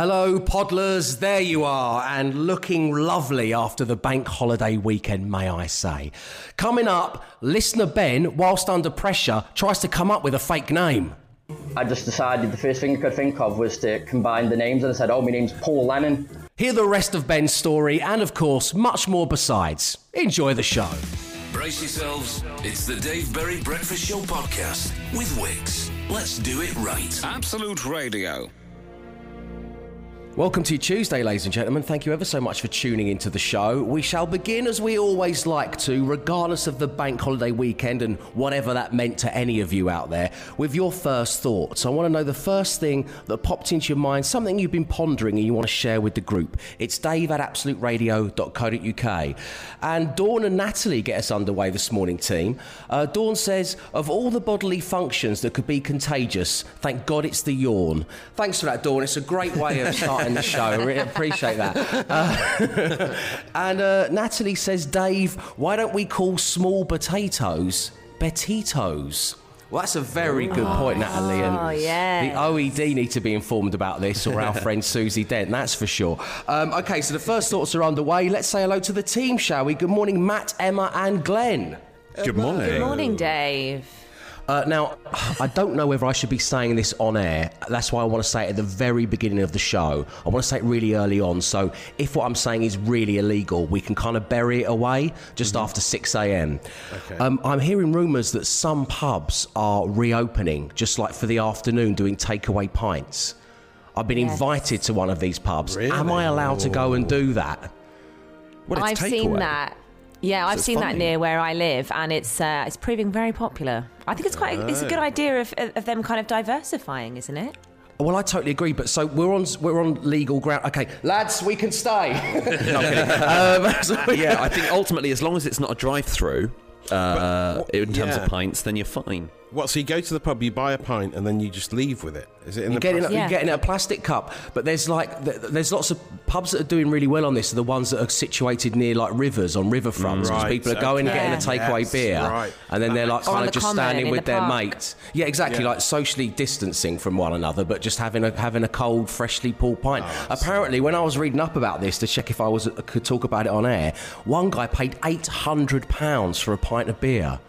Hello, Podlers. There you are, and looking lovely after the bank holiday weekend, may I say. Coming up, listener Ben, whilst under pressure, tries to come up with a fake name. I just decided the first thing I could think of was to combine the names, and I said, "Oh, my name's Paul Lennon." Hear the rest of Ben's story, and of course, much more besides. Enjoy the show. Brace yourselves. It's the Dave Berry Breakfast Show podcast with Wix. Let's do it right. Absolute Radio. Welcome to Tuesday, ladies and gentlemen. Thank you ever so much for tuning into the show. We shall begin as we always like to, regardless of the bank holiday weekend and whatever that meant to any of you out there, with your first thoughts. I want to know the first thing that popped into your mind, something you've been pondering and you want to share with the group. It's dave at absoluteradio.co.uk. And Dawn and Natalie get us underway this morning, team. Uh, Dawn says, of all the bodily functions that could be contagious, thank God it's the yawn. Thanks for that, Dawn. It's a great way of starting the show. I really appreciate that. Uh, and uh, Natalie says, Dave, why don't we call small potatoes betitos? Well, that's a very good point, Natalie. And Oh, yes. the OED need to be informed about this, or our friend Susie Dent, that's for sure. Um, okay, so the first thoughts are underway. Let's say hello to the team, shall we? Good morning, Matt, Emma, and Glenn. Good morning. Good morning, Dave. Uh, now, I don't know whether I should be saying this on air. That's why I want to say it at the very beginning of the show. I want to say it really early on. So, if what I'm saying is really illegal, we can kind of bury it away just after 6 a.m. Um, I'm hearing rumours that some pubs are reopening, just like for the afternoon, doing takeaway pints. I've been Yes. invited to one of these pubs. Really? Am I allowed to go and do that? Well, I've seen takeaway. that. Yeah, I've it's seen that near where I live, and it's uh, it's proving very popular. I think it's quite it's a good idea of, of them kind of diversifying, isn't it? Well, I totally agree, but so we're on we're on legal ground. Okay, lads, we can stay. No, I'm kidding. Um, so we- yeah, I think ultimately, as long as it's not a drive-through, uh, what- in terms yeah. of pints, then you're fine. What? So you go to the pub, you buy a pint, and then you just leave with it? Is it in You the get in, a, plastic? Yeah. you get in a plastic cup, but there's like there's lots of pubs that are doing really well on this. Are the ones that are situated near like rivers on riverfronts because Right, people are going and okay. getting a takeaway Yes, beer, right. and then That they're like makes Or on kind of the just standing with the their mates. Yeah, exactly, Yeah. like socially distancing from one another, but just having a having a cold, freshly pulled pint. Oh, Apparently, when I was reading up about this to check if I was could talk about it on air, one guy paid eight hundred pounds for a pint of beer.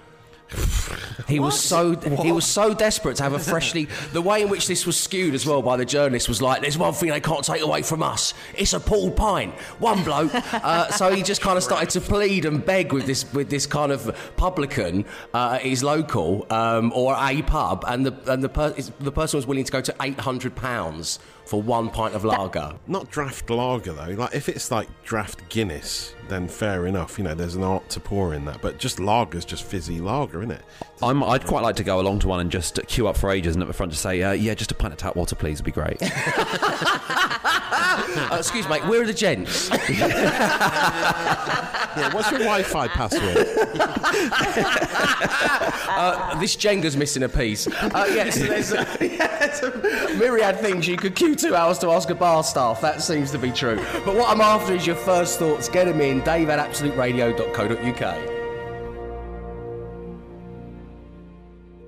He was so he was so desperate to have a freshly. The way in which this was skewed as well by the journalist was like, "There's one thing they can't take away from us. It's a pulled pint." One bloke. uh, so he just kind of started to plead and beg with this with this kind of publican uh, at his local um, or a pub, and the and the per- the person was willing to go to eight hundred pounds for one pint of lager. Not draft lager though. Like if it's like draft Guinness, then fair enough. You know, there's an art to pour in that. But just lager's just fizzy lager, isn't it? I'm, I'd quite like to go along to one and just queue up for ages and at the front just say, uh, yeah, just a pint of tap water, please, would be great. Uh, excuse me, where are the gents? Yeah. What's your Wi-Fi password? Uh, this Jenga's missing a piece. Uh, yes, there's, a, yeah, there's a myriad things you could queue two hours to ask a bar staff. That seems to be true. But what I'm after is your first thoughts. Get them in. Dave at absoluteradio.co.uk.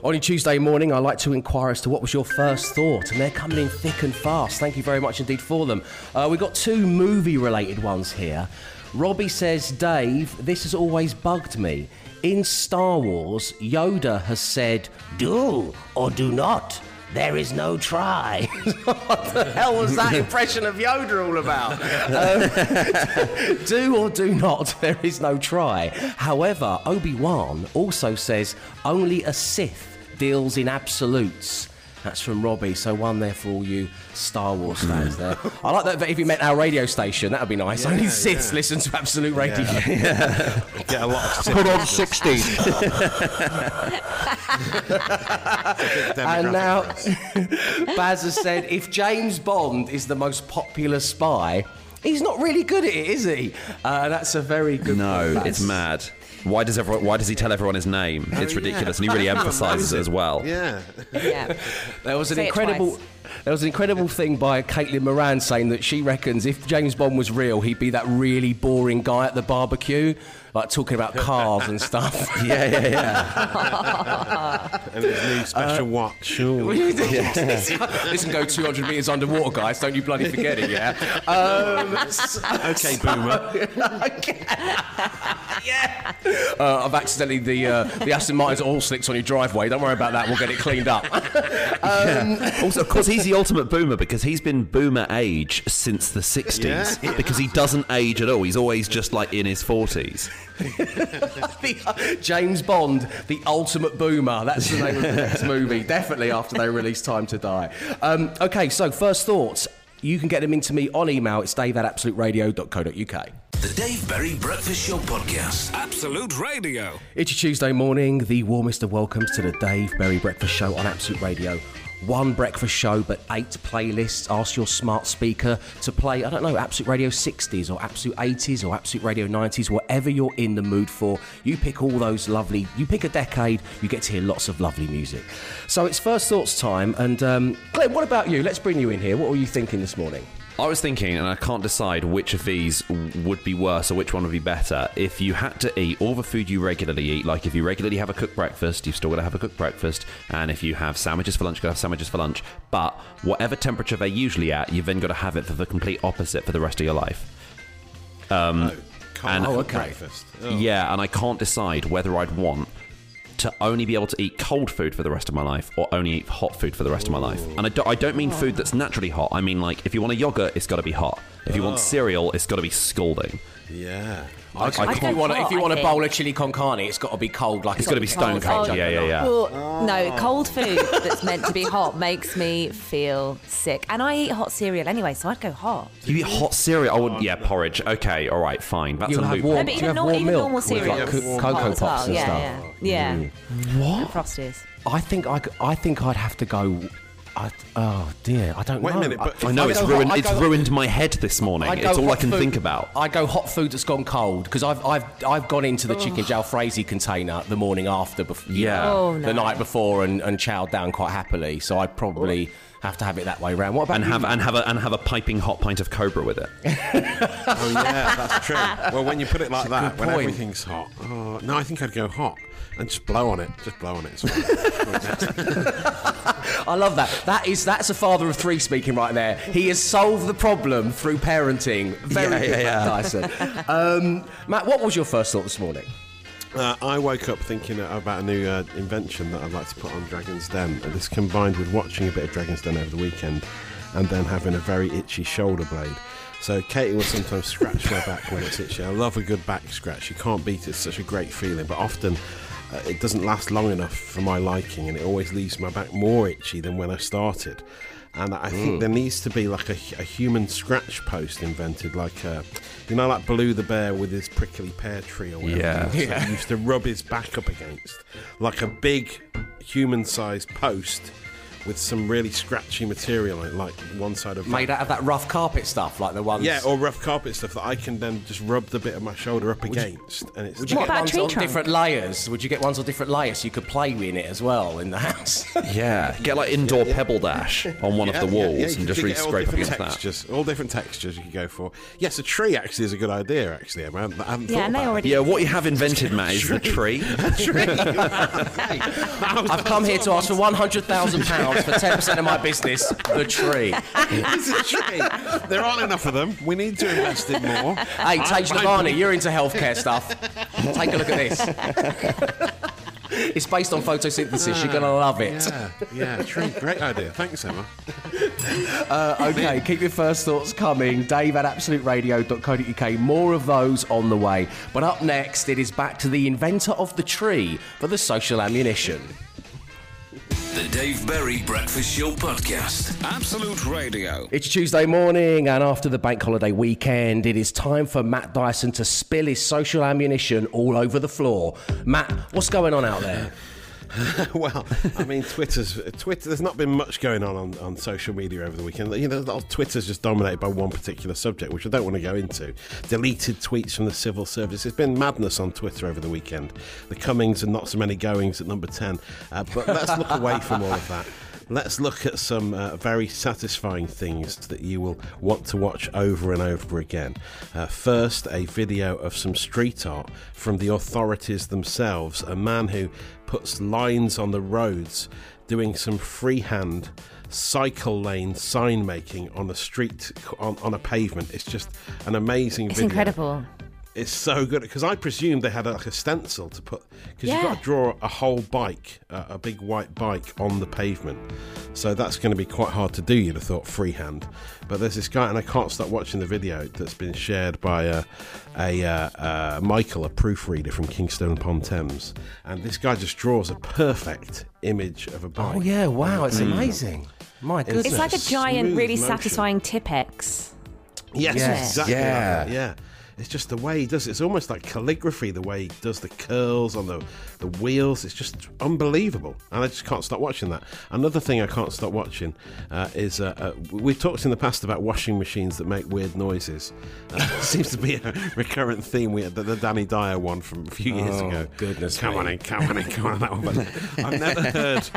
On Tuesday morning, I like to inquire as to what was your first thought, and they're coming in thick and fast. Thank you very much indeed for them. Uh, we've got two movie related ones here. Robbie says, Dave, this has always bugged me. In Star Wars, Yoda has said, Do or do not. There is no try. what the hell was that impression of Yoda all about? Um, do or do not, there is no try. However, Obi Wan also says only a Sith deals in absolutes. That's from Robbie, so one there for all you Star Wars fans there. I like that, that if you meant our radio station, that would be nice. Only Siths listen to Absolute Radio. Get a lot of Put on 16. And now, Baz has said if James Bond is the most popular spy, he's not really good at it, is he? Uh, that's a very good no, point, it's mad. Why does everyone? Why does he tell everyone his name? Oh, it's yeah. ridiculous, and he really emphasises it as well. Yeah. Yeah. There was an Say it incredible. There was an incredible thing by Caitlin Moran saying that she reckons if James Bond was real, he'd be that really boring guy at the barbecue, like talking about cars and stuff. Yeah, yeah, yeah. And his new special watch. Ooh. Listen, go 200 metres underwater, guys. Don't you bloody forget it, yeah? Um, okay, boomer. yeah. Uh, I've accidentally the uh, the Aston Martin's all slicks on your driveway. Don't worry about that. We'll get it cleaned up. Also, of course, he's the ultimate boomer because he's been boomer age since the 60s Yeah. because he doesn't age at all. He's always just like in his 40s. The- James Bond, the ultimate boomer. That's the name of the next movie. Definitely after they release Time to Die. Um, okay, so first thoughts. You can get them into me on email. It's dave at absoluteradio.co.uk. The Dave Berry Breakfast Show Podcast. Absolute Radio. It's your Tuesday morning, the warmest of welcomes to the Dave Berry Breakfast Show on Absolute Radio. One breakfast show, but eight playlists. Ask your smart speaker to play, I don't know, Absolute Radio 60s or Absolute 80s or Absolute Radio 90s, whatever you're in the mood for. You pick all those lovely, you pick a decade, you get to hear lots of lovely music. So it's first thoughts time. And um, Glenn, what about you? Let's bring you in here. What were you thinking this morning? I was thinking, and I can't decide which of these would be worse or which one would be better. If you had to eat all the food you regularly eat, like if you regularly have a cooked breakfast, you've still got to have a cooked breakfast, and if you have sandwiches for lunch, you've got to have sandwiches for lunch. But whatever temperature they're usually at, you've then got to have it for the complete opposite for the rest of your life. Um, oh, can't And- Oh, okay. breakfast. Oh. Yeah, and I can't decide whether I'd want to only be able to eat cold food for the rest of my life or only eat hot food for the rest of my life. And I, do, I don't mean food that's naturally hot. I mean, like, if you want a yogurt, it's got to be hot. If you want oh. cereal, it's got to be scalding. Yeah. I if you can't- want, if you want I a bowl of chili con carne, it's got to be cold. Like It's got to be stone cold. Yeah, yeah, yeah. Well, no, cold food that's meant to be hot makes me feel sick. And I eat hot cereal anyway, so I'd go hot. You eat hot cereal? I would, yeah, porridge. Okay, all right, fine. That's You'll a have loop. warm- No, but Do you even, have warm even milk normal with, like, cereals. co- hot Cocoa as well. Pops and yeah, stuff? Yeah, yeah. What? And Frosties. I think I, c- I think I'd have to go. I, oh dear, I don't Wait a know. minute, but I know I'd it's ruined. hot- I'd it's go- ruined my head this morning. It's all I can food- think about. I go hot food that's gone cold because I've I've I've gone into the chicken jalfrezi container the morning after, bef- Yeah. know, Oh, the night before, and, and chowed down quite happily. So I'd probably have to have it that way round. What about And you? have and have a and have a piping hot pint of Cobra with it. Oh yeah, that's true. Well, when you put it like that, when point. everything's hot. Oh, no, I think I'd go hot and just blow on it. Just blow on it. I love that. That is that's a father of three speaking right there. He has solved the problem through parenting. Very Yeah, good, yeah, Matt yeah. Dyson. Um, Matt, what was your first thought this morning? Uh, I woke up thinking about a new uh, invention that I'd like to put on Dragon's Den. And this combined with watching a bit of Dragon's Den over the weekend and then having a very itchy shoulder blade. So Katie will sometimes scratch my back when it's itchy. I love a good back scratch. You can't beat it. It's such a great feeling. But often uh, it doesn't last long enough for my liking and it always leaves my back more itchy than when I started. And I think there needs to be like a, a human scratch post invented, like uh, you know, like Baloo the bear with his prickly pear tree or whatever. Yeah. He used to rub his back up against, like a big human-sized post with some really scratchy material on it, like one side of Made out of that rough carpet stuff, like the ones. yeah, or rough carpet stuff that I can then just rub the bit of my shoulder up against, and it's Would you What get about ones tree on trunk? different layers? Would you get ones on different layers so you could play in it as well in the house? Yeah, get like indoor pebble dash on one Yeah, of the walls yeah, you and just get really scrape different against that. textures, all different textures you could go for. Yes, a tree actually is a good idea. Actually, Emma. I haven't, I haven't Yeah, thought and they about already. Yeah, what you have invented, Matt, is the tree. I've come here to ask for one hundred thousand pounds for ten percent of my business. The tree. it's a tree. There aren't enough of them. We need to invest in more. Hey, Tej Lalvani, you're into healthcare stuff. Take a look at this. It's based on photosynthesis. You're gonna love it. Yeah, yeah, tree. Great idea. Thanks, Emma. Uh, okay, keep your first thoughts coming. Dave at absoluteradio.co.uk. More of those on the way. But up next, it is back to the inventor of the tree for the social ammunition. The Dave Berry Breakfast Show Podcast. Absolute Radio. It's Tuesday morning, and after the bank holiday weekend, it is time for Matt Dyson to spill his social ammunition all over the floor. Matt, what's going on out there? well, I mean, Twitter's Twitter. There's not been much going on, on on social media over the weekend. You know, Twitter's just dominated by one particular subject, which I don't want to go into. Deleted tweets from the civil service. It's been madness on Twitter over the weekend. The comings and not so many goings at number ten. Uh, but let's look away from all of that. let's look at some uh, very satisfying things that you will want to watch over and over again. Uh, first, a video of some street art from the authorities themselves. A man who puts lines on the roads doing some freehand cycle lane sign making on a street on, on a pavement. It's just an amazing video. It's video. incredible. It's so good because I presume they had like a stencil to put because you've got to draw a whole bike, uh, a big white bike on the pavement. So that's going to be quite hard to do. You'd have thought freehand, but there's this guy, and I can't stop watching the video that's been shared by uh, a uh, uh, Michael, a proofreader from Kingston upon Thames, and this guy just draws a perfect image of a bike. Oh yeah, wow, it's amazing. My goodness. It's like a giant, smooth really motion. satisfying Tipp-Ex. Yes, Yes. exactly. Yeah. that, yeah. It's just the way he does it. It's almost like calligraphy, the way he does the curls on the, the wheels. It's just unbelievable. And I just can't stop watching that. Another thing I can't stop watching uh, is uh, uh, we've talked in the past about washing machines that make weird noises. Uh, seems to be a recurrent theme. We had the, the Danny Dyer one from a few years Oh, ago. goodness Come on in, come on in, come on in, that one. But I've never heard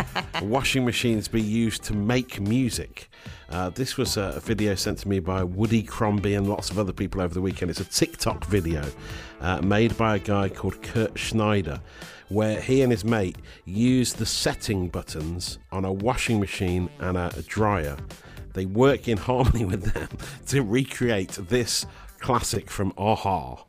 washing machines be used to make music. Uh, this was a video sent to me by Woody Crombie and lots of other people over the weekend. It's a TikTok video uh, made by a guy called Kurt Schneider, where he and his mate use the setting buttons on a washing machine and a, a dryer. They work in harmony with them to recreate this classic from a-ha.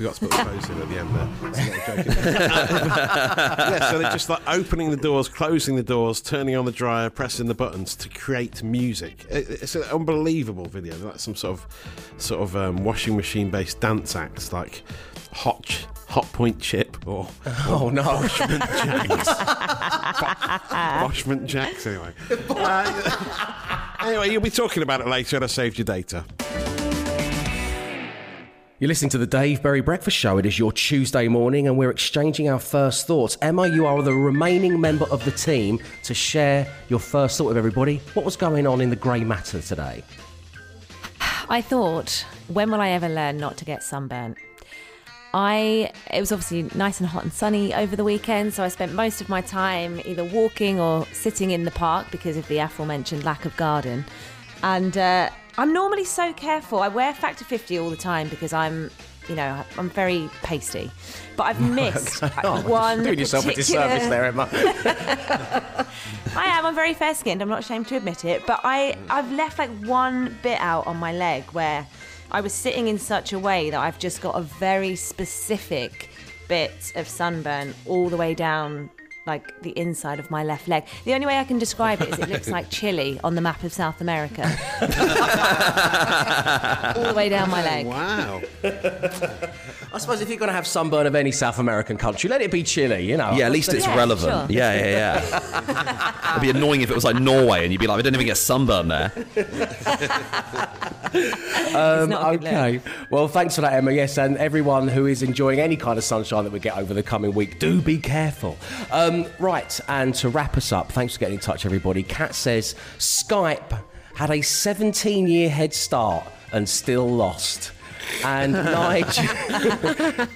Forgot to put the pose in at the end there. It's a little joke. yeah, so they're just like opening the doors, closing the doors, turning on the dryer, pressing the buttons to create music. It's an unbelievable video. Like some sort of sort of um, washing machine based dance acts like Hot Hot Point Chip or oh no. Boshment Jacks. Boshment Jacks, anyway. Uh, anyway, you'll be talking about it later, and I saved your data. You're listening to the Dave Berry Breakfast Show. It is your Tuesday morning, and we're exchanging our first thoughts. Emma, you are the remaining member of the team to share your first thought with everybody. What was going on in the grey matter today? I thought, when will I ever learn not to get sunburnt? I it was obviously nice and hot and sunny over the weekend, so I spent most of my time either walking or sitting in the park because of the aforementioned lack of garden. And uh, I'm normally so careful. I wear Factor 50 all the time because I'm, you know, I'm very pasty. But I've missed one Doing yourself a disservice there, Emma. I am. I'm very fair skinned. I'm not ashamed to admit it. But I, I've left like one bit out on my leg where I was sitting in such a way that I've just got a very specific bit of sunburn all the way down like the inside of my left leg. The only way I can describe it is it looks like Chile on the map of South America. all the way down my leg. Wow. I suppose if you're going to have sunburn of any South American country, let it be Chile, you know. Yeah, at least it's Yeah, relevant. sure. Yeah, yeah, yeah. It'd be annoying if it was like Norway and you'd be like, I don't even get sunburn there. It's not a good look. Okay. Well, thanks for that, Emma. Yes, and everyone who is enjoying any kind of sunshine that we get over the coming week, do be careful. Um, right, and to wrap us up, thanks for getting in touch, everybody. Kat says Skype had a 17 year head start and still lost. And Nige,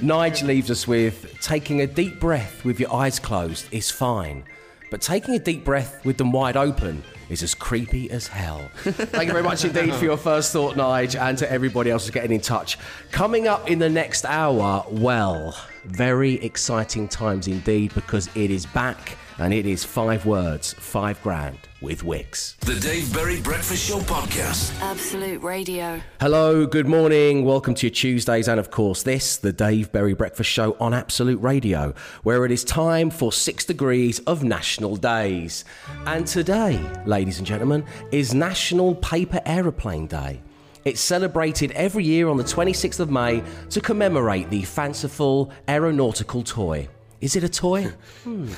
Nige leaves us with taking a deep breath with your eyes closed is fine, but taking a deep breath with them wide open is as creepy as hell. Thank you very much indeed for your first thought, Nige, and to everybody else who's getting in touch. Coming up in the next hour, well, very exciting times indeed because it is back and it is five words, five grand with Wix. The Dave Berry Breakfast Show podcast. Absolute Radio. Hello, good morning. Welcome to your Tuesdays, and of course, this, the Dave Berry Breakfast Show on Absolute Radio, where it is time for six degrees of national days. And today, ladies and gentlemen, is National Paper Aeroplane Day. It's celebrated every year on the 26th of May to commemorate the fanciful aeronautical toy. Is it a toy? The hmm.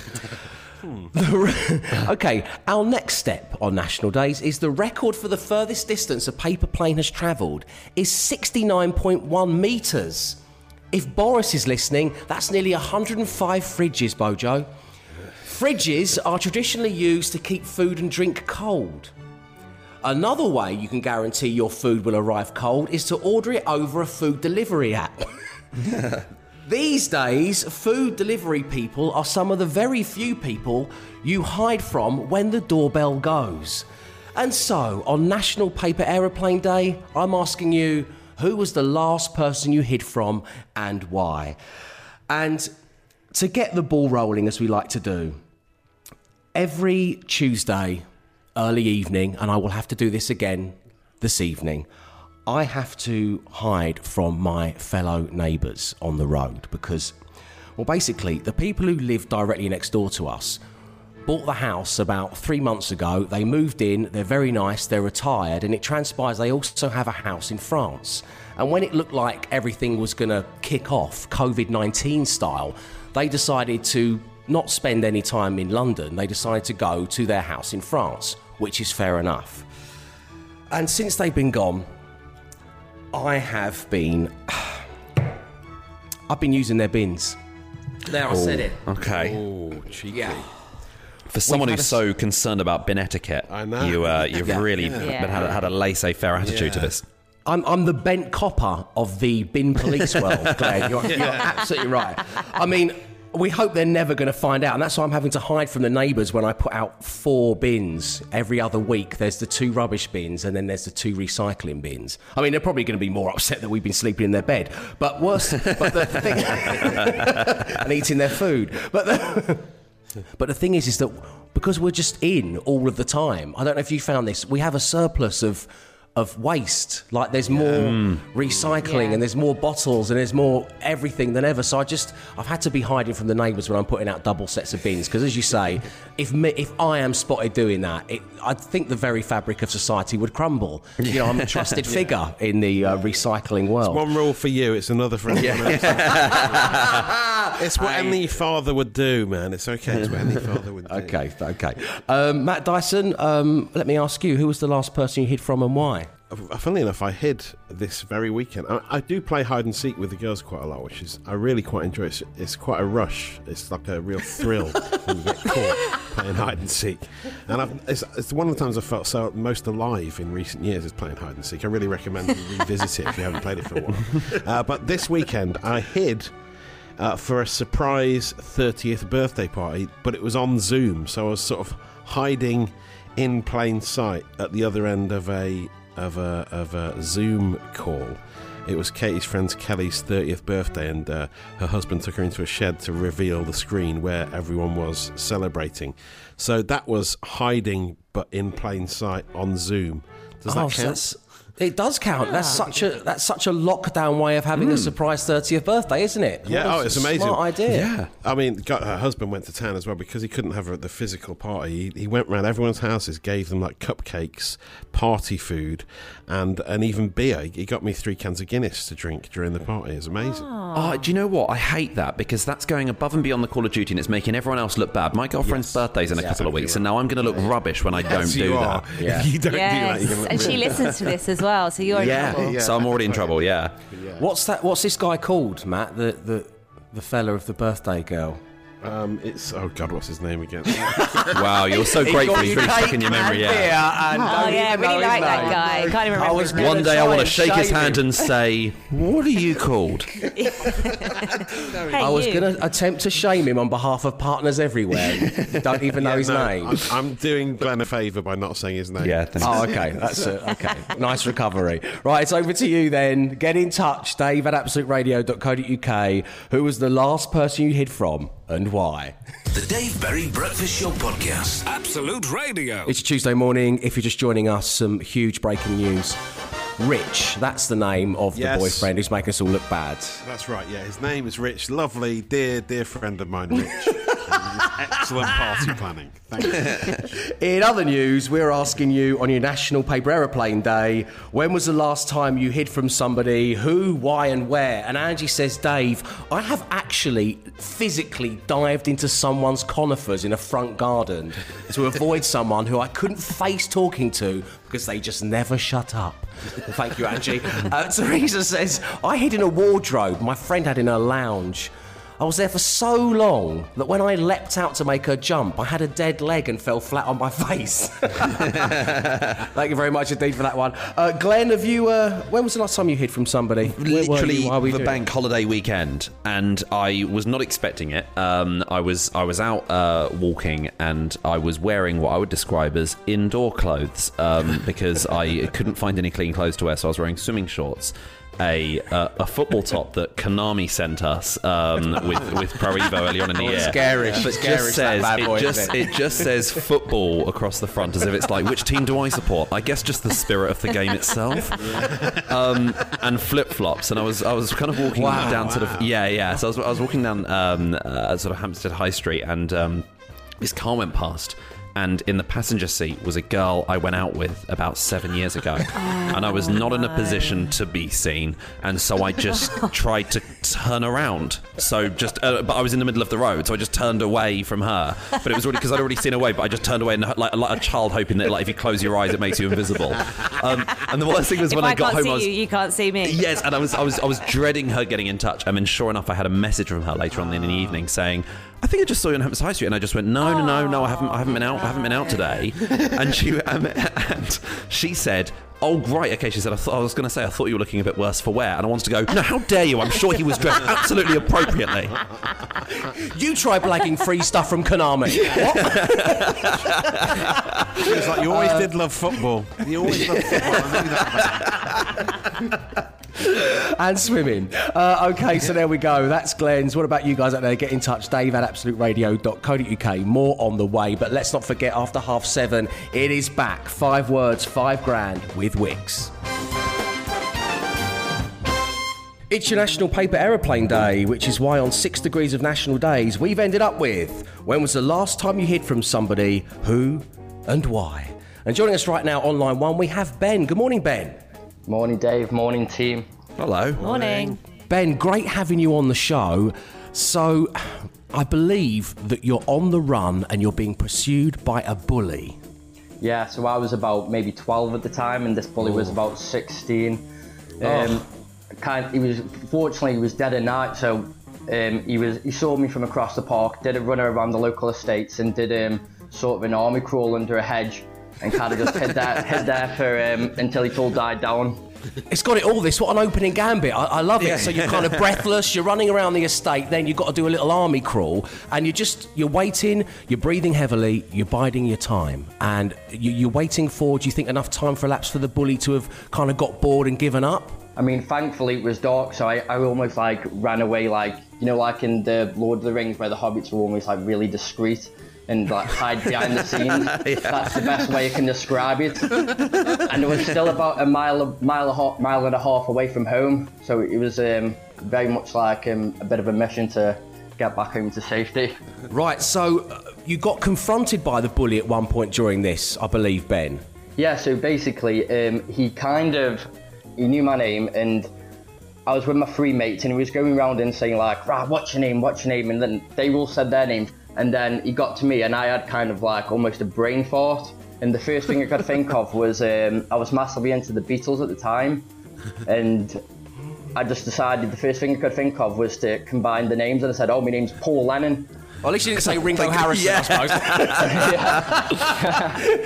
Re- hmm. okay, our next step on National Days is the record for the furthest distance a paper plane has travelled is 69.1 metres. If Boris is listening, that's nearly 105 fridges, Bojo. Fridges are traditionally used to keep food and drink cold. Another way you can guarantee your food will arrive cold is to order it over a food delivery app. These days, food delivery people are some of the very few people you hide from when the doorbell goes. And so, on National Paper Aeroplane Day, I'm asking you who was the last person you hid from and why? And to get the ball rolling, as we like to do, every Tuesday, early evening, and I will have to do this again this evening. I have to hide from my fellow neighbours on the road because, well, basically, the people who live directly next door to us bought the house about three months ago. They moved in, they're very nice, they're retired, and it transpires they also have a house in France. And when it looked like everything was going to kick off, COVID 19 style, they decided to not spend any time in London. They decided to go to their house in France, which is fair enough. And since they've been gone, I have been. I've been using their bins. There, I said it. Okay. Oh, cheeky. Yeah. For someone who's a- so concerned about bin etiquette, I know. you uh, you've Yeah. really Yeah. been, had, a- had a laissez-faire attitude to Yeah. this. I'm, I'm the bent copper of the bin police world, Glenn. You're, you're absolutely right. I mean, we hope they're never going to find out, and that's why I'm having to hide from the neighbours when I put out four bins every other week. There's the two rubbish bins, and then there's the two recycling bins. I mean, they're probably going to be more upset that we've been sleeping in their bed, but worse, but the thing, and eating their food. But the, but the thing is, is that because we're just in all of the time, I don't know if you found this, we have a surplus of of waste. Like there's more recycling Yeah. and there's more bottles and there's more everything than ever. So I just I've had to be hiding from the neighbours when I'm putting out double sets of bins because, as you say, if me, if I am spotted doing that, it, I think the very fabric of society would crumble. You know, I'm a trusted figure in the uh, recycling world. One rule for you, it's another for everyone else. it's what any father would do, man. It's okay. It's what any father would do. Okay, okay. Um, Matt Dyson, um, let me ask you, who was the last person you hid from and why? Funnily enough, I hid this very weekend. I, I do play hide and seek with the girls quite a lot, which is I really quite enjoy. It's, it's quite a rush. It's like a real thrill when you get caught playing hide and seek. And I've, it's, it's one of the times I felt so most alive in recent years is playing hide and seek. I really recommend you revisit it if you haven't played it for a while. Uh, but this weekend, I hid. Uh, for a surprise 30th birthday party, but it was on Zoom, so I was sort of hiding in plain sight at the other end of a of a of a Zoom call. It was Katie's friend Kelly's 30th birthday, and uh, her husband took her into a shed to reveal the screen where everyone was celebrating. So that was hiding, but in plain sight on Zoom. Does that Oh, so count? that's- it does count. That's such a that's such a lockdown way of having a hmm. surprise 30th birthday, isn't it? Yeah, What oh, a it's amazing. Smart idea. Yeah. I mean, got, her husband went to town as well because he couldn't have a, the physical party. He, he went round everyone's houses, gave them like cupcakes, party food, and and even beer. He got me three cans of Guinness to drink during the party. It's amazing. Oh, do you know what? I hate that because that's going above and beyond the Call of Duty and it's making everyone else look bad. My girlfriend's birthday's in a couple of weeks, and now I'm going to look rubbish when I don't do you that. Yeah. If you don't do that, Yes, you're gonna and she really- listens to this as well, so you're in Yeah. so I'm already in trouble. Yeah. What's that? What's this guy called, Matt? The the the fella of the birthday girl. Um, it's oh god, what's his name again? Wow, you're so grateful. He's really stuck in your memory. Yeah. Oh yeah, I really like that guy. Can't even remember. his name. One day I want to shake his hand him. and say, "What are you called?" Hey, I was you. going to attempt to shame him on behalf of partners everywhere. You don't even know his No, name. I'm, I'm doing Glenn a favour by not saying his name. Yeah. Thanks. Oh, okay. That's a, okay. Nice recovery. Right, it's over to you then. Get in touch, Dave at absoluteradio.co.uk. Who was the last person you hid from and why? The Dave Berry Breakfast Show Podcast. Absolute Radio. It's Tuesday morning. If you're just joining us, some huge breaking news. Rich, that's the name of the boyfriend who's making us all look bad. That's right. Yeah, his name is Rich. Lovely, dear, dear friend of mine, Rich. Excellent party planning. Thank you. In other news, we're asking you on your National Paper Aeroplane Day, when was the last time you hid from somebody? Who, why, and where? And Angie says, Dave, I have actually physically dived into someone's conifers in a front garden to avoid someone who I couldn't face talking to because they just never shut up. Thank you, Angie. Uh, Teresa says, I hid in a wardrobe my friend had in her lounge. I was there for so long that when I leapt out to make her jump, I had a dead leg and fell flat on my face. Thank you very much indeed for that one. Uh, Glenn, have you? Uh, when was the last time you hid from somebody? Literally we the do it? bank holiday weekend, and I was not expecting it. Um, I was I was out uh, walking, and I was wearing what I would describe as indoor clothes um, because I couldn't find any clean clothes to wear, so I was wearing swimming shorts. A, uh, a football top that Konami sent us um, with with Pro Evo early on in the Oh, year. Scary, But just garish, that says bad boy, it just it? it just says football across the front as if it's like which team do I support? I guess just the spirit of the game itself. Um, and flip flops, and I was I was kind of walking Wow. down sort of yeah yeah. So I was, I was walking down um, uh, sort of Hampstead High Street, and um, this car went past. And in the passenger seat was a girl I went out with about seven years ago. and I was not in a position to be seen. And so I just tried to turn around. So just, uh, but I was in the middle of the road. So I just turned away from her. But it was already, because I'd already seen her away, but I just turned away and like, like a child hoping that like if you close your eyes, it makes you invisible. Um, and the worst thing was when I, I, got home, I was, you, you can't see me. Yes, and I was I was I was dreading her getting in touch. I mean, sure enough, I had a message from her later on in the evening saying, "I think I just saw you on Hampstead High Street," and I just went, "No, no, no, no, I haven't I haven't been out I haven't been out today." and she um, and she said. Oh right, okay. She said. I, thought, I was going to say I thought you were looking a bit worse for wear, and I wanted to go. No, how dare you? I'm sure he was dressed absolutely appropriately. You try blagging free stuff from Konami. It's like you always did love football. You always loved football. I knew that about and swimming. Uh, okay, so there we go. That's Glenn's. What about you guys out there? Get in touch. Dave at absoluteradio.co.uk. More on the way. But let's not forget, after half seven, it is back. Five words, five grand with Wix. It's your National Paper Aeroplane Day, which is why on six degrees of national days, we've ended up with when was the last time you hid from somebody, who, and why? And joining us right now on line one, we have Ben. Good morning, Ben. Morning, Dave. Morning, team. Hello. Morning. Ben, great having you on the show. So, I believe that you're on the run and you're being pursued by a bully. Yeah, so I was about maybe 12 at the time, and this bully was about 16. Um, kind, he was fortunately he was dead at night, so um, he was he saw me from across the park, did a runner around the local estates, and did um, sort of an army crawl under a hedge, and kind of just hid there, hid there for um, until he all died down. It's got it all this. What an opening gambit. I, I love it. So you're kind of breathless, you're running around the estate, then you've got to do a little army crawl, and you're just, you're waiting, you're breathing heavily, you're biding your time. And you, you're waiting for, do you think, enough time for elapsed for the bully to have kind of got bored and given up? I mean, thankfully it was dark, so I, I almost like ran away, like you know, like in the Lord of the Rings, where the hobbits were almost like really discreet and like hide behind the scenes. That's the best way I can describe it. and it was still about a mile, mile, half, mile and a half away from home, so it was um, very much like um, a bit of a mission to get back home to safety. Right, so uh, you got confronted by the bully at one point during this, I believe, Ben. Yeah, so basically, um, he kind of he knew my name, and I was with my three mates, and he was going around and saying like, "Right, what's your name? What's your name?" And then they all said their names, and then he got to me, and I had kind of like almost a brain fart. And the first thing I could think of was um, I was massively into the Beatles at the time, and I just decided the first thing I could think of was to combine the names, and I said, "Oh, my name's Paul Lennon." Well, at least you didn't say Ringo Harrison, I suppose.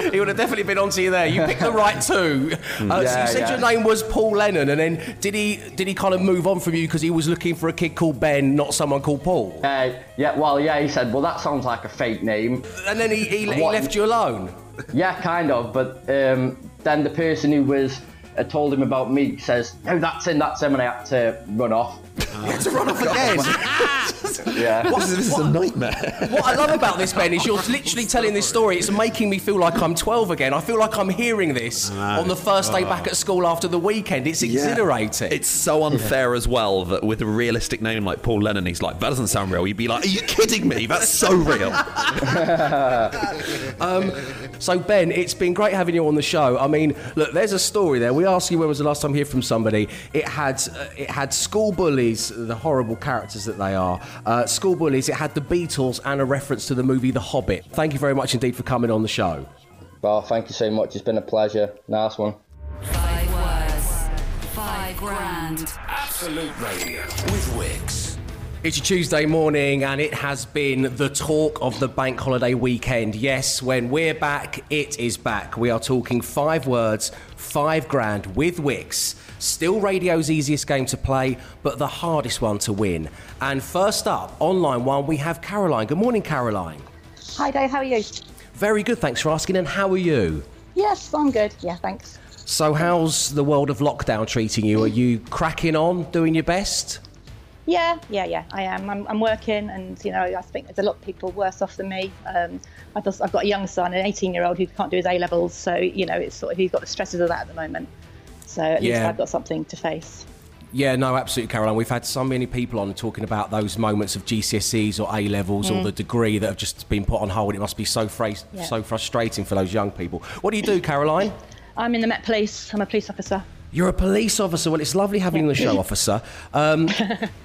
he would have definitely been onto you there. You picked the right two. Uh, so you said yeah. your name was Paul Lennon, and then did he did he kind of move on from you because he was looking for a kid called Ben, not someone called Paul? Uh, yeah, well, yeah, he said, "Well, that sounds like a fake name." And then he, he, he left you alone. Yeah, kind of. But um, then the person who was uh, told him about me says, "No, that's him, that's him," and I had to run off. You had to run off again. Yeah. This is, this is a nightmare. what I love about this, Ben, is you're literally telling this story. It's making me feel like I'm 12 again. I feel like I'm hearing this on the first day back at school after the weekend. It's exhilarating. It's so unfair as well that with a realistic name like Paul Lennon, he's like, that doesn't sound real. You'd be like, are you kidding me? That's so real. So Ben, it's been great having you on the show. I mean, look, there's a story there. We asked you when was the last time you heard from somebody. It had uh, it had school bullies, the horrible characters that they are. Uh, school bullies. It had the Beatles and a reference to the movie The Hobbit. Thank you very much indeed for coming on the show. Well, thank you so much. It's been a pleasure. Nice one. Five words, five grand. Absolute Radio with Wix. It's a Tuesday morning, and it has been the talk of the bank holiday weekend. Yes, when we're back, it is back. We are talking five words, five grand with Wix. Still radio's easiest game to play, but the hardest one to win. And first up, online one, we have Caroline. Good morning, Caroline. Hi Dave, how are you? Very good, thanks for asking. And how are you? Yes, I'm good. Yeah, thanks. So, how's the world of lockdown treating you? Are you cracking on, doing your best? Yeah, yeah, yeah, I am. I'm, I'm working, and you know, I think there's a lot of people worse off than me. Um, I've, just, I've got a young son, an 18 year old who can't do his A levels, so you know, it's sort of he's got the stresses of that at the moment. So at least I've got something to face. Yeah, no, absolutely, Caroline. We've had so many people on talking about those moments of GCSEs or A levels or the degree that have just been put on hold. It must be so fra- Yeah. so frustrating for those young people. What do you do, Caroline? I'm in the Met Police. I'm a police officer. You're a police officer. Well, it's lovely having you on the show, officer. Um,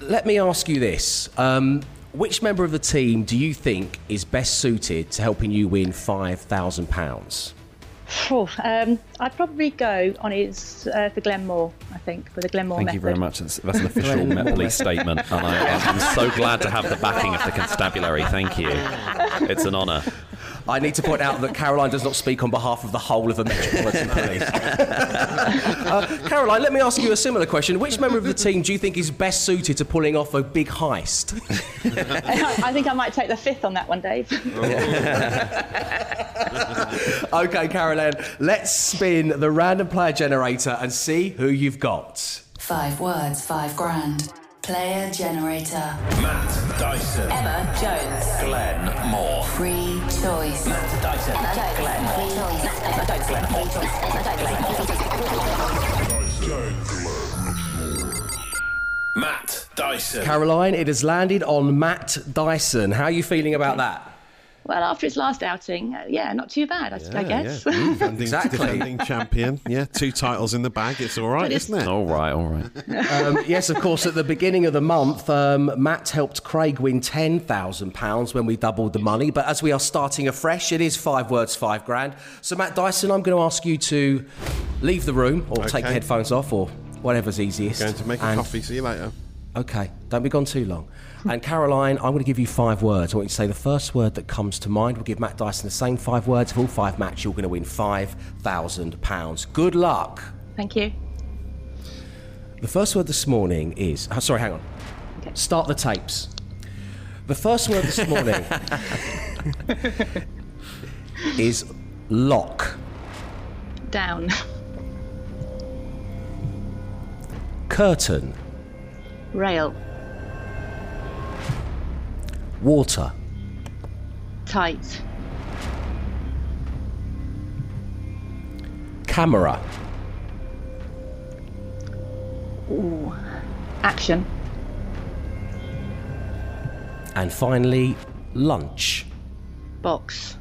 let me ask you this. Um, which member of the team do you think is best suited to helping you win £5,000? Phew, um, I'd probably go on his uh, for Glenn Moore. I think with the Glenn Moore Thank method. you very much. That's, that's an official Met Police statement, and I, I'm so glad to have the backing of the constabulary. Thank you. It's an honour. I need to point out that Caroline does not speak on behalf of the whole of the Metropolitan Police. uh, Caroline, let me ask you a similar question. Which member of the team do you think is best suited to pulling off a big heist? I think I might take the fifth on that one, Dave. okay, Caroline, let's spin the random player generator and see who you've got. Five words, five grand. Player generator. Matt Dyson. Emma Jones. Glenn Moore. Free Matt Dyson. Caroline, it has landed on Matt Dyson. How are you feeling about that? Well, after his last outing, uh, yeah, not too bad, I, I guess. Yeah. Defending, Exactly. defending champion. Yeah, two titles in the bag. It's all right, it's- isn't it? All right, all right. Um, yes, of course, at the beginning of the month, um, Matt helped Craig win £10,000 when we doubled the money. But as we are starting afresh, it is five words, five grand. So, Matt Dyson, I'm going to ask you to leave the room or take Okay. your headphones off or whatever's easiest. Going to make a And- coffee. See you later. Okay, don't be gone too long. And Caroline, I'm going to give you five words. I want you to say the first word that comes to mind. We'll give Matt Dyson the same five words. If all five match, you're going to win £5,000. Good luck. Thank you. The first word this morning is. oh, sorry, hang on. Okay. Start the tapes. The first word this morning is lock, Down. curtain, Rail. Water, Tight. camera, Ooh. Action. and finally, lunch. Box.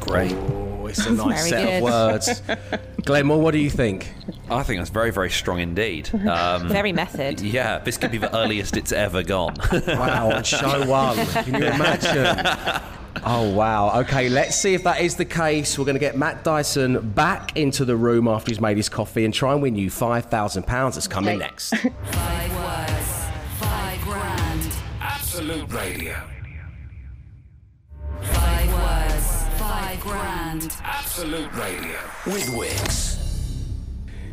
Great. Oh, it's a nice Very set of words. Glenn Moore, what do you think? I think that's very, very strong indeed. Um, Very method. yeah, this could be the earliest it's ever gone. Wow, on show one. Can you imagine? Oh, wow. Okay, let's see if that is the case. We're going to get Matt Dyson back into the room after he's made his coffee and try and win you £5,000 that's coming Okay. next. Five words, five grand. Absolute Radio. Five grand. Absolute Radio with Wix.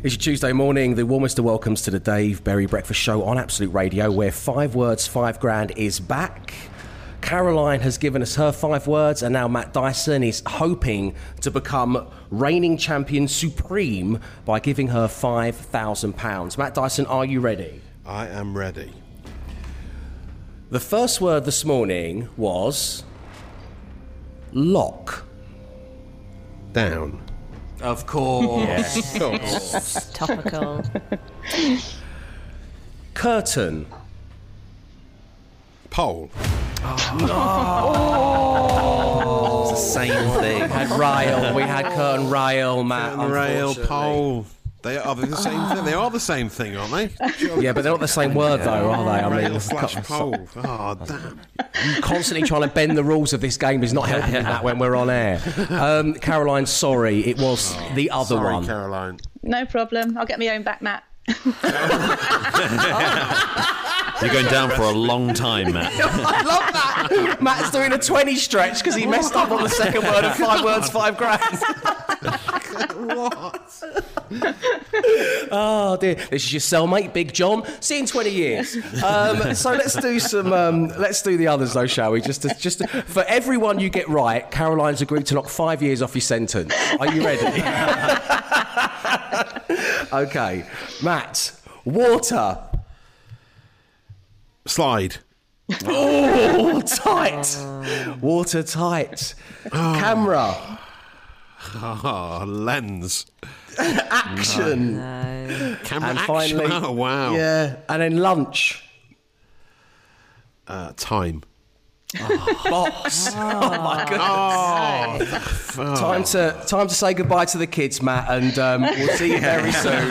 It's your Tuesday morning, the warmest of welcomes to the Dave Berry Breakfast Show on Absolute Radio, where five words, five grand is back. Caroline has given us her five words, and now Matt Dyson is hoping to become reigning champion supreme by giving her £5,000. Matt Dyson, are you ready? I am ready. The first word this morning was lock. Down. Of course. Topical. Curtain. Pole. Oh, no. it's the same thing. We had rail. We had curtain rail, Matt. And rail, pole. They are the same thing. They are the same thing, aren't they? Yeah, but they're not the same word, though, are they? I mean, Rail it's slash pole. Oh, damn. constantly trying to bend the rules of this game is not helping with that when we're on air. Um, Caroline, sorry, it was the other Sorry, one. Caroline. No problem. I'll get my own back, Matt. You're going down for a long time, Matt. I love that. Matt's doing a 20 stretch because he messed up on the second word of five words, five grand. What? oh dear, this is your cellmate, Big John. See you in 20 years. Um, so let's do some. Um, let's do the others though, shall we? Just, to, just to, for everyone you get right, Caroline's agreed to knock five years off your sentence. Are you ready? okay, Matt. Water. Slide. Oh, tight. Watertight. Camera. Oh, lens. Action. Camera And action. finally, oh, wow. Yeah, and then lunch. Uh, time. Box. Oh, my goodness. Oh, Time to time to say goodbye to the kids, Matt, and um, we'll see you very soon.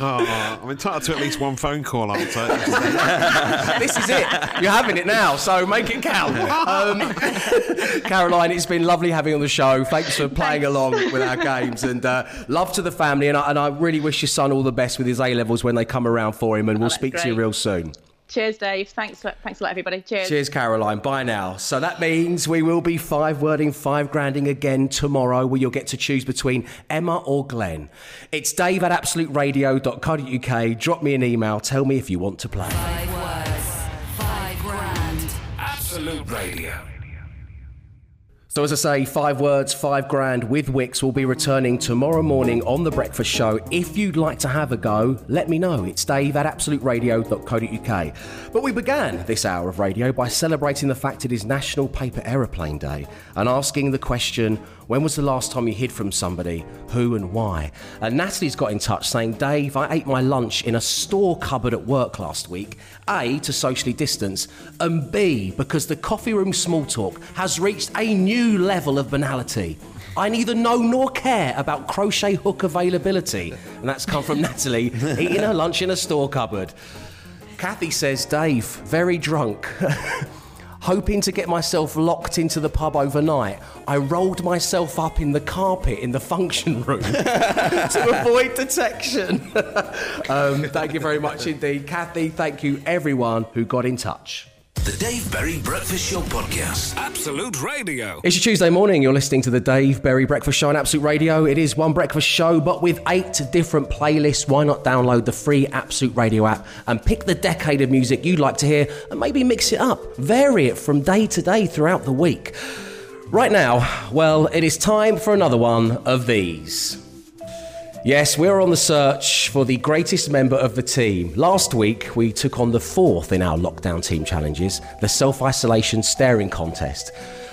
oh, I'm entitled to at least one phone call answer. this is it. You're having it now, so make it count. Um, Caroline, it's been lovely having you on the show. Thanks for playing along with our games, and uh, love to the family. And I, and I really wish your son all the best with his A levels when they come around for him. And we'll that's speak to you real soon. Cheers, Dave. Thanks, thanks a lot, everybody. Cheers. Cheers, Caroline. Bye now. So that means we will be five wording, five granding again tomorrow, where you'll get to choose between Emma or Glenn. It's dave at absoluteradio.co.uk. Drop me an email. Tell me if you want to play. Five words, five grand. Absolute Radio. So, as I say, five words, five grand with Wix will be returning tomorrow morning on The Breakfast Show. If you'd like to have a go, let me know. It's dave at absoluteradio.co.uk. But we began this hour of radio by celebrating the fact it is National Paper Aeroplane Day and asking the question when was the last time you hid from somebody? Who and why? And Natalie's got in touch saying, Dave, I ate my lunch in a store cupboard at work last week. A, to socially distance, and B, because the coffee room small talk has reached a new level of banality. I neither know nor care about crochet hook availability. And that's come from Natalie eating her lunch in a store cupboard. Kathy says, Dave, very drunk. Hoping to get myself locked into the pub overnight, I rolled myself up in the carpet in the function room to avoid detection. um, thank you very much indeed. Kathy, thank you everyone who got in touch. The Dave Berry Breakfast Show Podcast. Absolute Radio. It's your Tuesday morning. You're listening to the Dave Berry Breakfast Show on Absolute Radio. It is one breakfast show, but with eight different playlists. Why not download the free Absolute Radio app and pick the decade of music you'd like to hear and maybe mix it up, vary it from day to day throughout the week. Right now, well, it is time for another one of these. Yes, we're on the search for the greatest member of the team. Last week, we took on the fourth in our lockdown team challenges, the self isolation staring contest.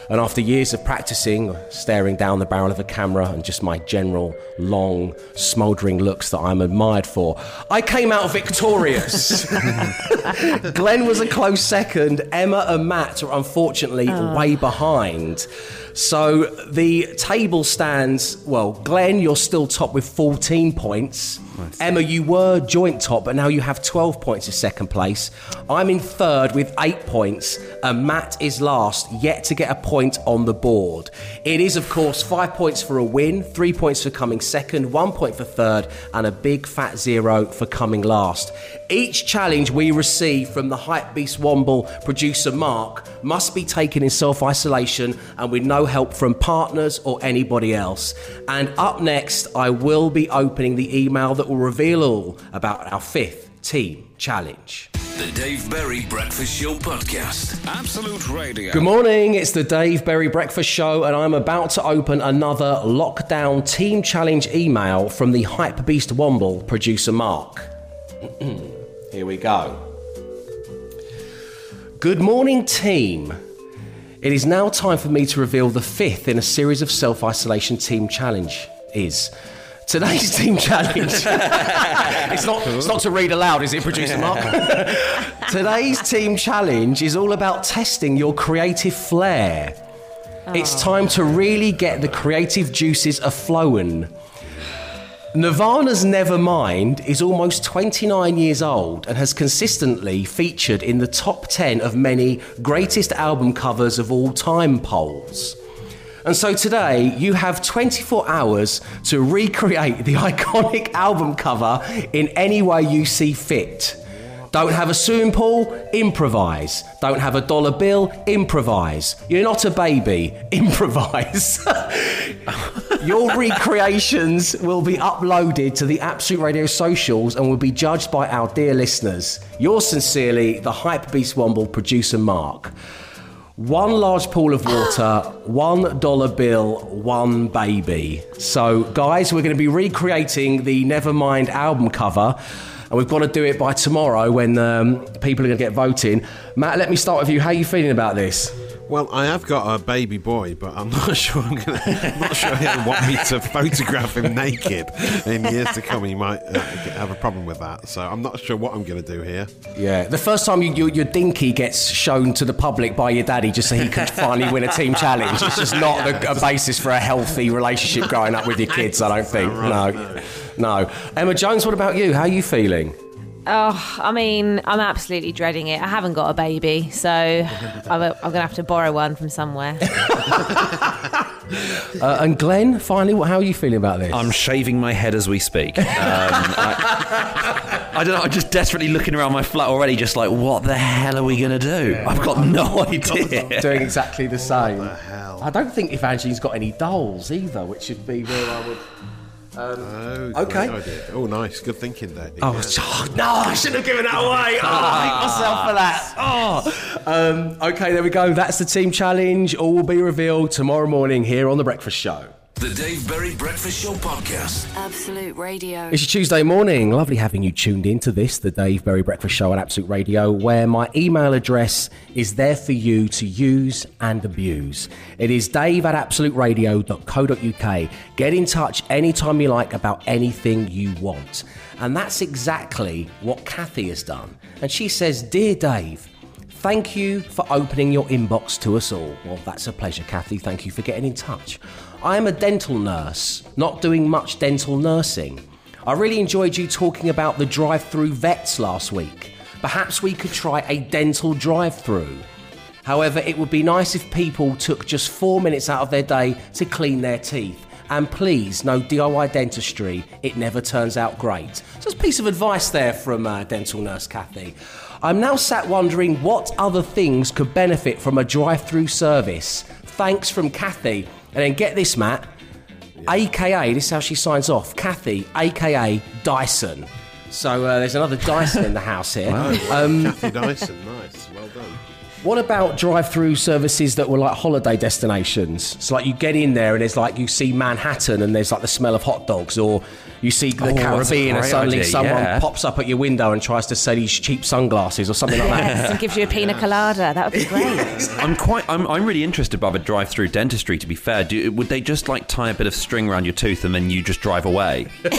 And after years of practicing, staring down the barrel of a camera and just my general, long, smouldering looks that I'm admired for, I came out victorious. Glenn was a close second. Emma and Matt are unfortunately ah. way behind. So the table stands well, Glenn, you're still top with 14 points. Emma, you were joint top, but now you have 12 points in second place. I'm in third with eight points, and Matt is last, yet to get a point on the board. It is, of course, five points for a win, three points for coming second, one point for third, and a big fat zero for coming last. Each challenge we receive from the Hype Beast Womble producer Mark must be taken in self isolation and with no help from partners or anybody else. And up next, I will be opening the email that will reveal all about our fifth team challenge. The Dave Berry Breakfast Show Podcast. Absolute Radio. Good morning, it's the Dave Berry Breakfast Show, and I'm about to open another lockdown team challenge email from the Hype Beast Womble producer Mark. Here we go. Good morning, team. It is now time for me to reveal the fifth in a series of self isolation team challenge. Is today's team challenge? it's not. It's not to read aloud, is it, producer Mark? today's team challenge is all about testing your creative flair. It's oh. time to really get the creative juices a flowing. Nirvana's Nevermind is almost 29 years old and has consistently featured in the top 10 of many greatest album covers of all time polls. And so today you have 24 hours to recreate the iconic album cover in any way you see fit. Don't have a swimming pool? Improvise. Don't have a dollar bill? Improvise. You're not a baby? Improvise. Your recreations will be uploaded to the Absolute Radio socials and will be judged by our dear listeners. Yours sincerely, the Hype Beast Womble producer Mark. One large pool of water, one dollar bill, one baby. So, guys, we're going to be recreating the Nevermind album cover, and we've got to do it by tomorrow when um, people are going to get voting. Matt, let me start with you. How are you feeling about this? Well, I have got a baby boy, but I'm not sure I'm gonna. I'm not sure he'll want me to photograph him naked in years to come. He might uh, have a problem with that, so I'm not sure what I'm going to do here. Yeah, the first time you, you, your dinky gets shown to the public by your daddy just so he can finally win a team challenge, it's just not the, a basis for a healthy relationship growing up with your kids, I don't think. No, no. Emma Jones, what about you? How are you feeling? Oh, I mean, I'm absolutely dreading it. I haven't got a baby, so I'm, I'm going to have to borrow one from somewhere. Uh, and Glenn, finally, what, how are you feeling about this? I'm shaving my head as we speak. Um, I, I don't know. I'm just desperately looking around my flat already, just like, what the hell are we going to do? I've got no idea. doing exactly the same. What the hell? I don't think Evangeline's got any dolls either, which would be where I would. Oh, Okay. Oh, nice. Good thinking there. Oh, oh, no, I shouldn't have given that away. Oh, I hate myself for that. Oh. Um, okay, there we go. That's the team challenge. All will be revealed tomorrow morning here on The Breakfast Show. The Dave Berry Breakfast Show Podcast. Absolute Radio. It's your Tuesday morning. Lovely having you tuned in to this, the Dave Berry Breakfast Show on Absolute Radio, where my email address is there for you to use and abuse. It is dave at absoluteradio.co.uk. Get in touch anytime you like about anything you want. And that's exactly what Kathy has done. And she says, Dear Dave, Thank you for opening your inbox to us all. Well, that's a pleasure, Kathy. Thank you for getting in touch. I am a dental nurse, not doing much dental nursing. I really enjoyed you talking about the drive through vets last week. Perhaps we could try a dental drive through. However, it would be nice if people took just four minutes out of their day to clean their teeth. And please, no DIY dentistry. It never turns out great. So, a piece of advice there from uh, dental nurse Kathy. I'm now sat wondering what other things could benefit from a drive through service. Thanks from Kathy. And then get this, Matt. AKA, this is how she signs off Kathy, AKA Dyson. So uh, there's another Dyson in the house here. Um, Kathy Dyson. Nice. Well done. What about drive-through services that were like holiday destinations? So like you get in there and it's like you see Manhattan and there's like the smell of hot dogs, or you see the Oh, that's Caribbean and suddenly idea, someone yeah. pops up at your window and tries to sell you cheap sunglasses or something like that. yes, and gives you a pina colada. That would be great. I'm quite. I'm, I'm really interested by the drive-through dentistry. To be fair, Do, would they just like tie a bit of string around your tooth and then you just drive away? did,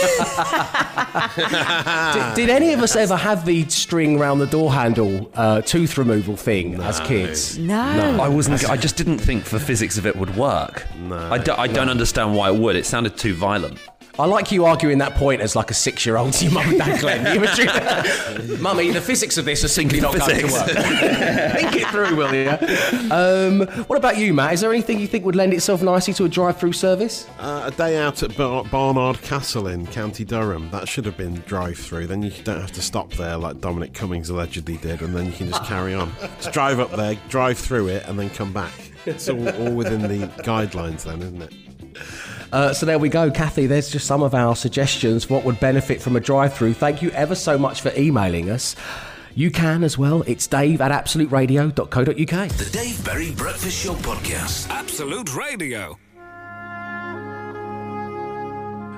did any of us ever have the string around the door handle uh, tooth removal thing as kids? No. I wasn't. I just didn't think the physics of it would work. No, I, do, I don't understand why it would. It sounded too violent. I like you arguing that point as like a six-year-old to your mum and dad, Glenn. You were true- Mummy, the physics of this are simply not going to work. think it through, will you? Um, what about you, Matt? Is there anything you think would lend itself nicely to a drive-through service? Uh, a day out at Bar- Barnard Castle in County Durham. That should have been drive-through. Then you don't have to stop there like Dominic Cummings allegedly did, and then you can just carry on. Just drive up there, drive through it, and then come back. It's all, all within the guidelines, then, isn't it? Uh, so there we go, Kathy. There's just some of our suggestions what would benefit from a drive-through. Thank you ever so much for emailing us. You can as well. It's dave at absoluteradio.co.uk. The Dave Berry Breakfast Show Podcast. Absolute Radio.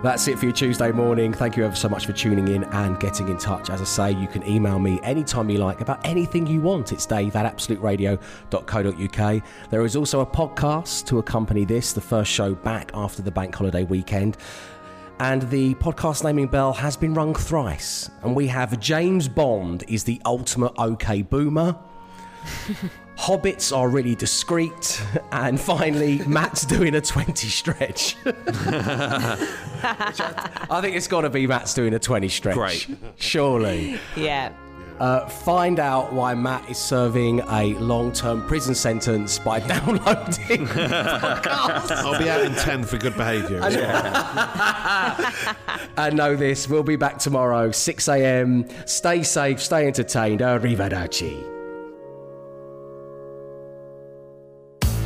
That's it for your Tuesday morning. Thank you ever so much for tuning in and getting in touch. As I say, you can email me anytime you like about anything you want. It's dave at absoluteradio.co.uk. There is also a podcast to accompany this, the first show back after the bank holiday weekend. And the podcast naming bell has been rung thrice. And we have James Bond is the ultimate OK boomer. Hobbits are really discreet. And finally, Matt's doing a 20 stretch. I think it's got to be Matt's doing a 20 stretch. Great. Yeah. Surely. Uh, find out why Matt is serving a long term prison sentence by downloading podcasts. I'll be out in 10 for good behaviour. as well. And know this, we'll be back tomorrow, 6 a.m. Stay safe, stay entertained. Arrivederci.